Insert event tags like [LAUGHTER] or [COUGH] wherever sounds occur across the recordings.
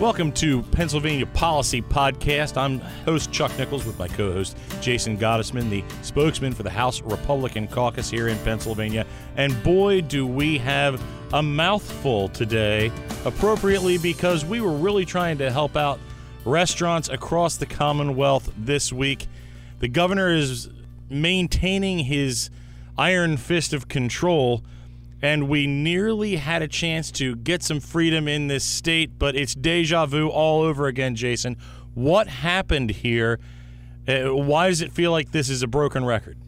Welcome to Pennsylvania Policy Podcast. I'm host Chuck Nichols with my co host Jason Gottesman, the spokesman for the House Republican caucus here in Pennsylvania. And boy, do we have a mouthful today, appropriately because we were really trying to help out restaurants across the Commonwealth this week. The governor is maintaining his iron fist of control and we nearly had a chance to get some freedom in this state, but it's deja vu all over again, Jason. What happened here? Uh, why does it feel like this is a broken record?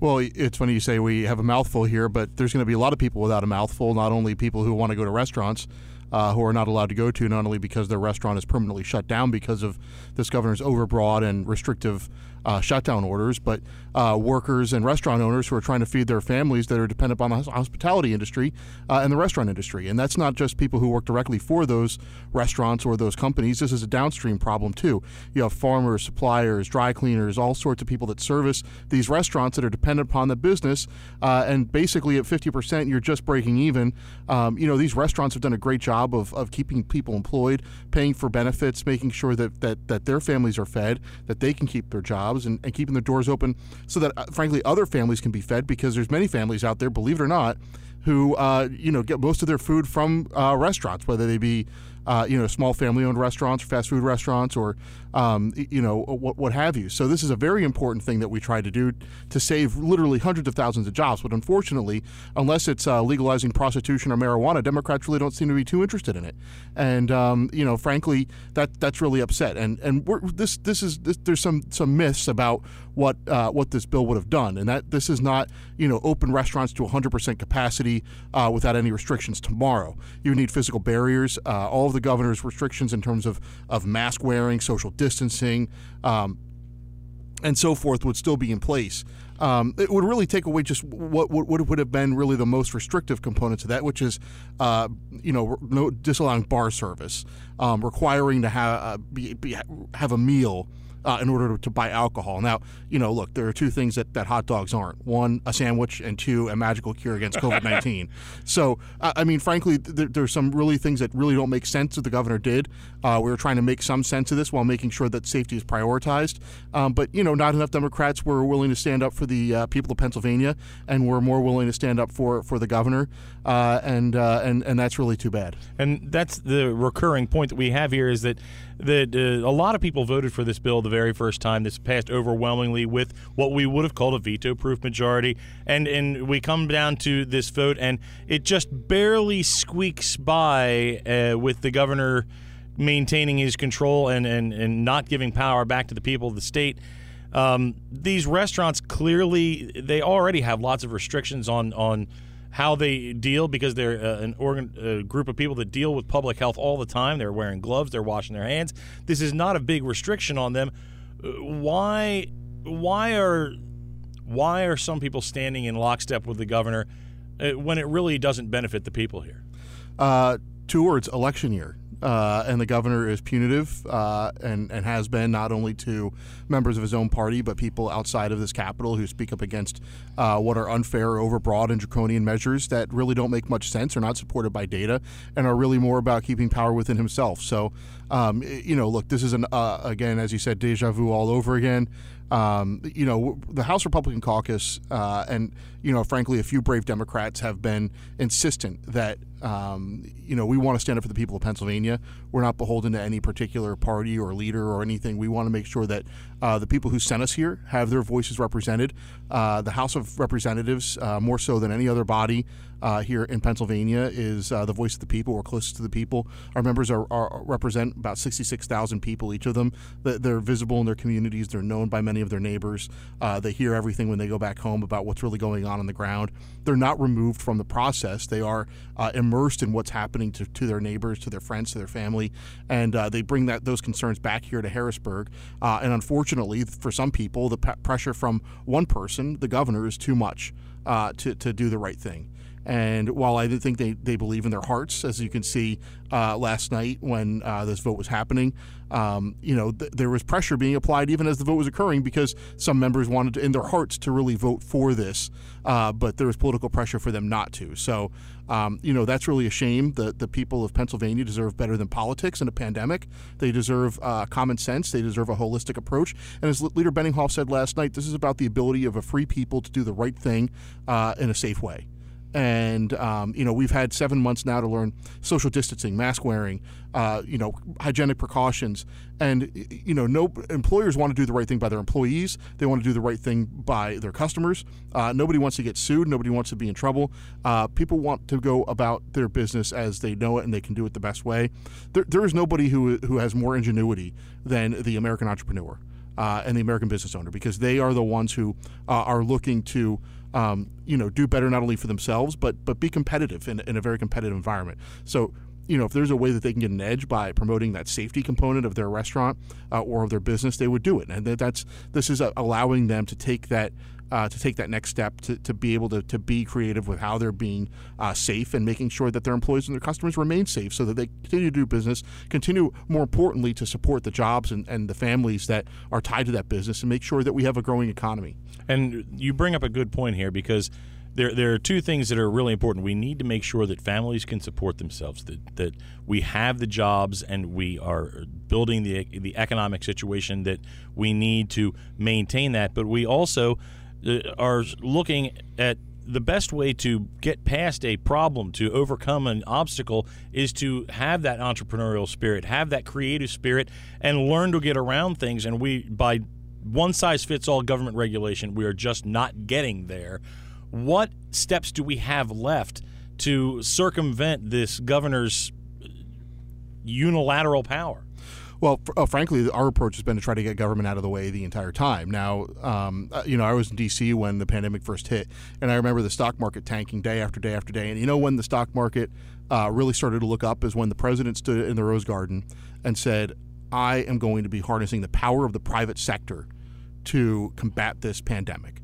Well, it's funny you say we have a mouthful here, but there's going to be a lot of people without a mouthful, not only people who want to go to restaurants. Uh, who are not allowed to go to, not only because their restaurant is permanently shut down because of this governor's overbroad and restrictive uh, shutdown orders, but uh, workers and restaurant owners who are trying to feed their families that are dependent on the hospitality industry uh, and the restaurant industry. And that's not just people who work directly for those restaurants or those companies. This is a downstream problem too. You have farmers, suppliers, dry cleaners, all sorts of people that service these restaurants that are dependent upon the business. Uh, and basically, at 50%, you're just breaking even. Um, you know, these restaurants have done a great job of, of keeping people employed, paying for benefits, making sure that, that, that their families are fed, that they can keep their jobs jobs and, and keeping their doors open so that, uh, frankly, other families can be fed because there's many families out there, believe it or not, who uh, you know get most of their food from uh, restaurants, whether they be uh, you know, small family-owned restaurants, fast food restaurants, or um, you know, what, what have you. So this is a very important thing that we try to do to save literally hundreds of thousands of jobs. But unfortunately, unless it's uh, legalizing prostitution or marijuana, Democrats really don't seem to be too interested in it. And um, you know, frankly, that that's really upset. And and this this is this, there's some some myths about what uh, what this bill would have done, and that this is not you know open restaurants to 100% capacity uh, without any restrictions tomorrow. You need physical barriers. Uh, all of the governor's restrictions in terms of, of mask wearing, social distancing, um, and so forth would still be in place. Um, it would really take away just what, what, would have been really the most restrictive component to that, which is, uh, you know, no, disallowing bar service, um, requiring to have uh, be, be, have a meal uh, in order to buy alcohol. Now, you know, look, there are two things that, that hot dogs aren't one, a sandwich, and two, a magical cure against [LAUGHS] COVID 19. so, uh, I mean, frankly, there, there's some really things that really don't make sense that the governor did. Uh, we were trying to make some sense of this while making sure that safety is prioritized. Um, but, you know, not enough Democrats were willing to stand up for the uh, people of Pennsylvania and were more willing to stand up for, for the governor. Uh, and, uh, and, and that's really too bad. And that's the recurring point that we have here is that that uh, a lot of people voted for this bill the very first time. This passed overwhelmingly with what we would have called a veto-proof majority, and and we come down to this vote, and it just barely squeaks by uh, with the governor maintaining his control and, and and not giving power back to the people of the state. Um, these restaurants clearly they already have lots of restrictions on on how they deal because they're uh, an organ group of people that deal with public health all the time. They're wearing gloves, they're washing their hands. This is not a big restriction on them. Uh, why why are why are some people standing in lockstep with the governor uh, when it really doesn't benefit the people here? Uh, two words: election year uh, and the governor is punitive uh, and and has been not only to members of his own party but people outside of this capital who speak up against uh, what are unfair, overbroad, and draconian measures that really don't make much sense, are not supported by data, and are really more about keeping power within himself. So, um, you know, look, this is an uh, again, as you said, deja vu all over again. Um, you know, the House Republican caucus uh, and, you know, frankly, a few brave Democrats have been insistent that, um, you know, we want to stand up for the people of Pennsylvania. We're not beholden to any particular party or leader or anything. We want to make sure that uh, the people who sent us here have their voices represented. Uh, the House of Representatives, uh, more so than any other body uh, here in Pennsylvania, is uh, the voice of the people. We're closest to the people. Our members are, are represent about 66,000 people, each of them. They're visible in their communities. They're known by many of their neighbors. Uh, they hear everything when they go back home about what's really going on on the ground. They're not removed from the process. They are immersed in what's happening to, to their neighbors, to their friends, to their family, and they bring that those concerns back here to Harrisburg. and unfortunately, unfortunately, for some people, the pressure from one person, the governor, is too much uh, to, to do the right thing. And while I think they, they believe in their hearts, as you can see uh, last night when uh, this vote was happening, um, you know, th- there was pressure being applied even as the vote was occurring because some members wanted to, in their hearts to really vote for this, uh, but there was political pressure for them not to. So, um, you know, that's really a shame. The the people of Pennsylvania deserve better than politics in a pandemic. They deserve uh, common sense. They deserve a holistic approach. And as Leader Benninghoff said last night, this is about the ability of a free people to do the right thing uh, in a safe way and um, you know we've had seven months now to learn social distancing, mask wearing, uh, you know hygienic precautions, and you know no employers want to do the right thing by their employees. They want to do the right thing by their customers. Uh, nobody wants to get sued. Nobody wants to be in trouble. Uh, people want to go about their business as they know it and they can do it the best way. There, there is nobody who who has more ingenuity than the American entrepreneur. Uh, and the American business owner, because they are the ones who uh, are looking to um, you know, do better not only for themselves but but be competitive in, in a very competitive environment. So you know, if there's a way that they can get an edge by promoting that safety component of their restaurant uh, or of their business, they would do it. And that's this is allowing them to take that uh, to take that next step to, to be able to, to be creative with how they're being uh, safe and making sure that their employees and their customers remain safe so that they continue to do business, continue, more importantly, to support the jobs and, and the families that are tied to that business and make sure that we have a growing economy. And you bring up a good point here because there, there are two things that are really important. We need to make sure that families can support themselves, that, that we have the jobs and we are building the, the economic situation that we need to maintain that. But we also uh, are looking at the best way to get past a problem, to overcome an obstacle, is to have that entrepreneurial spirit, have that creative spirit, and learn to get around things. And we, by one size fits all government regulation, we are just not getting there. What steps do we have left to circumvent this governor's unilateral power? Well, uh, frankly, our approach has been to try to get government out of the way the entire time. Now, um, uh, you know, I was in D.C. when the pandemic first hit, and I remember the stock market tanking day after day after day. And you know, when the stock market uh, really started to look up is when the president stood in the Rose Garden and said, "I am going to be harnessing the power of the private sector to combat this pandemic."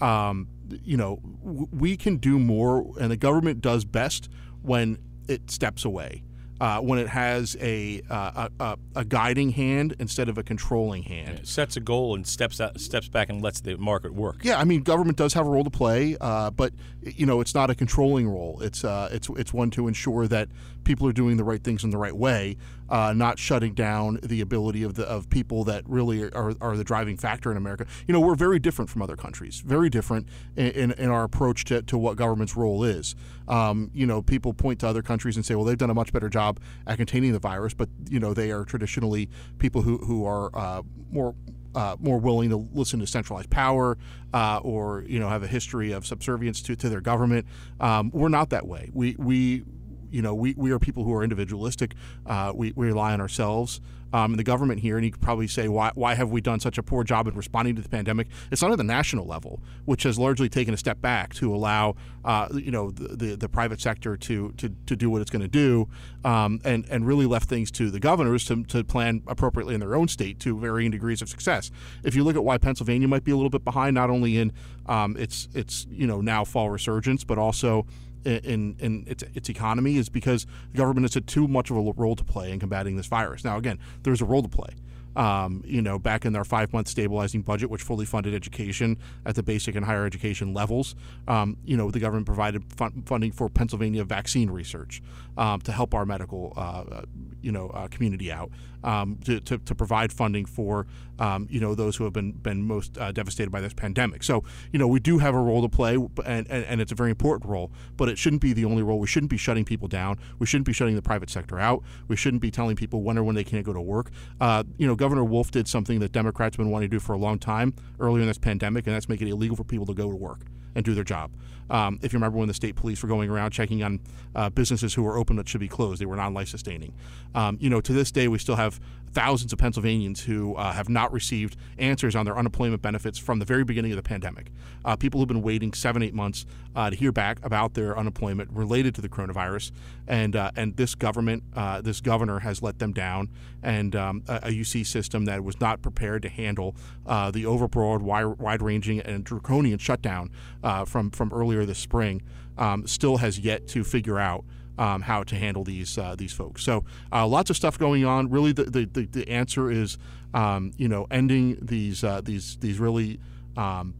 Um, you know, w- we can do more, and the government does best when it steps away uh, when it has a, uh, a, a guiding hand instead of a controlling hand. It sets a goal and steps out, steps back and lets the market work. Yeah, I mean, government does have a role to play, uh, but you know, it's not a controlling role. It's uh, it's it's one to ensure that people are doing the right things in the right way, uh, not shutting down the ability of the of people that really are, are the driving factor in America. You know, we're very different from other countries, very different in, in, in our approach to, to what government's role is. Um, you know, people point to other countries and say, well, they've done a much better job at containing the virus, but you know, they are traditionally people who who are uh, more uh, more willing to listen to centralized power uh, or you know have a history of subservience to, to their government. Um, we're not that way. We we you know, we, we are people who are individualistic. Uh, we, we rely on ourselves. Um, and the government here, and you could probably say, why, why have we done such a poor job in responding to the pandemic? It's not at the national level, which has largely taken a step back to allow, uh, you know, the, the, the, private sector to, to, to do what it's going to do, um, and, and really left things to the governors to, to plan appropriately in their own state to varying degrees of success. If you look at why Pennsylvania might be a little bit behind, not only in um, its, its, you know, now fall resurgence, but also in, in its, its economy is because the government has had too much of a role to play in combating this virus. Now, again, there's a role to play. Um, you know, back in their five month stabilizing budget, which fully funded education at the basic and higher education levels, um, you know, the government provided fun- funding for Pennsylvania vaccine research um, to help our medical, uh, you know, uh, community out um, to, to, to, provide funding for um, you know those who have been been most uh, devastated by this pandemic. So you know we do have a role to play, and, and, and it's a very important role. But it shouldn't be the only role. We shouldn't be shutting people down. We shouldn't be shutting the private sector out. We shouldn't be telling people when or when they can't go to work. Uh, you know, Governor Wolf did something that Democrats have been wanting to do for a long time earlier in this pandemic, and that's make it illegal for people to go to work and do their job. Um, if you remember when the state police were going around checking on uh, businesses who were open that should be closed, they were non-life sustaining. Um, you know, to this day, we still have thousands of Pennsylvanians who uh, have not received answers on their unemployment benefits from the very beginning of the pandemic. Uh, people who've been waiting seven, eight months uh, to hear back about their unemployment related to the coronavirus, and uh, and this government, uh, this governor has let them down, and um, a, a, UC system that was not prepared to handle the overbroad, wide-ranging, and draconian shutdown uh, from from earlier this spring, um, still has yet to figure out um, how to handle these uh, these folks. So uh, lots of stuff going on. Really, the the, the, the answer is um, you know ending these uh, these these really um,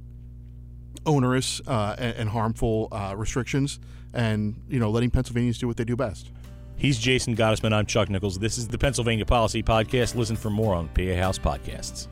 onerous uh, and, and, harmful uh, restrictions, and you know letting Pennsylvanians do what they do best. He's Jason Gottesman. I'm Chuck Nichols. This is the Pennsylvania Policy Podcast. Listen for more on PA House Podcasts.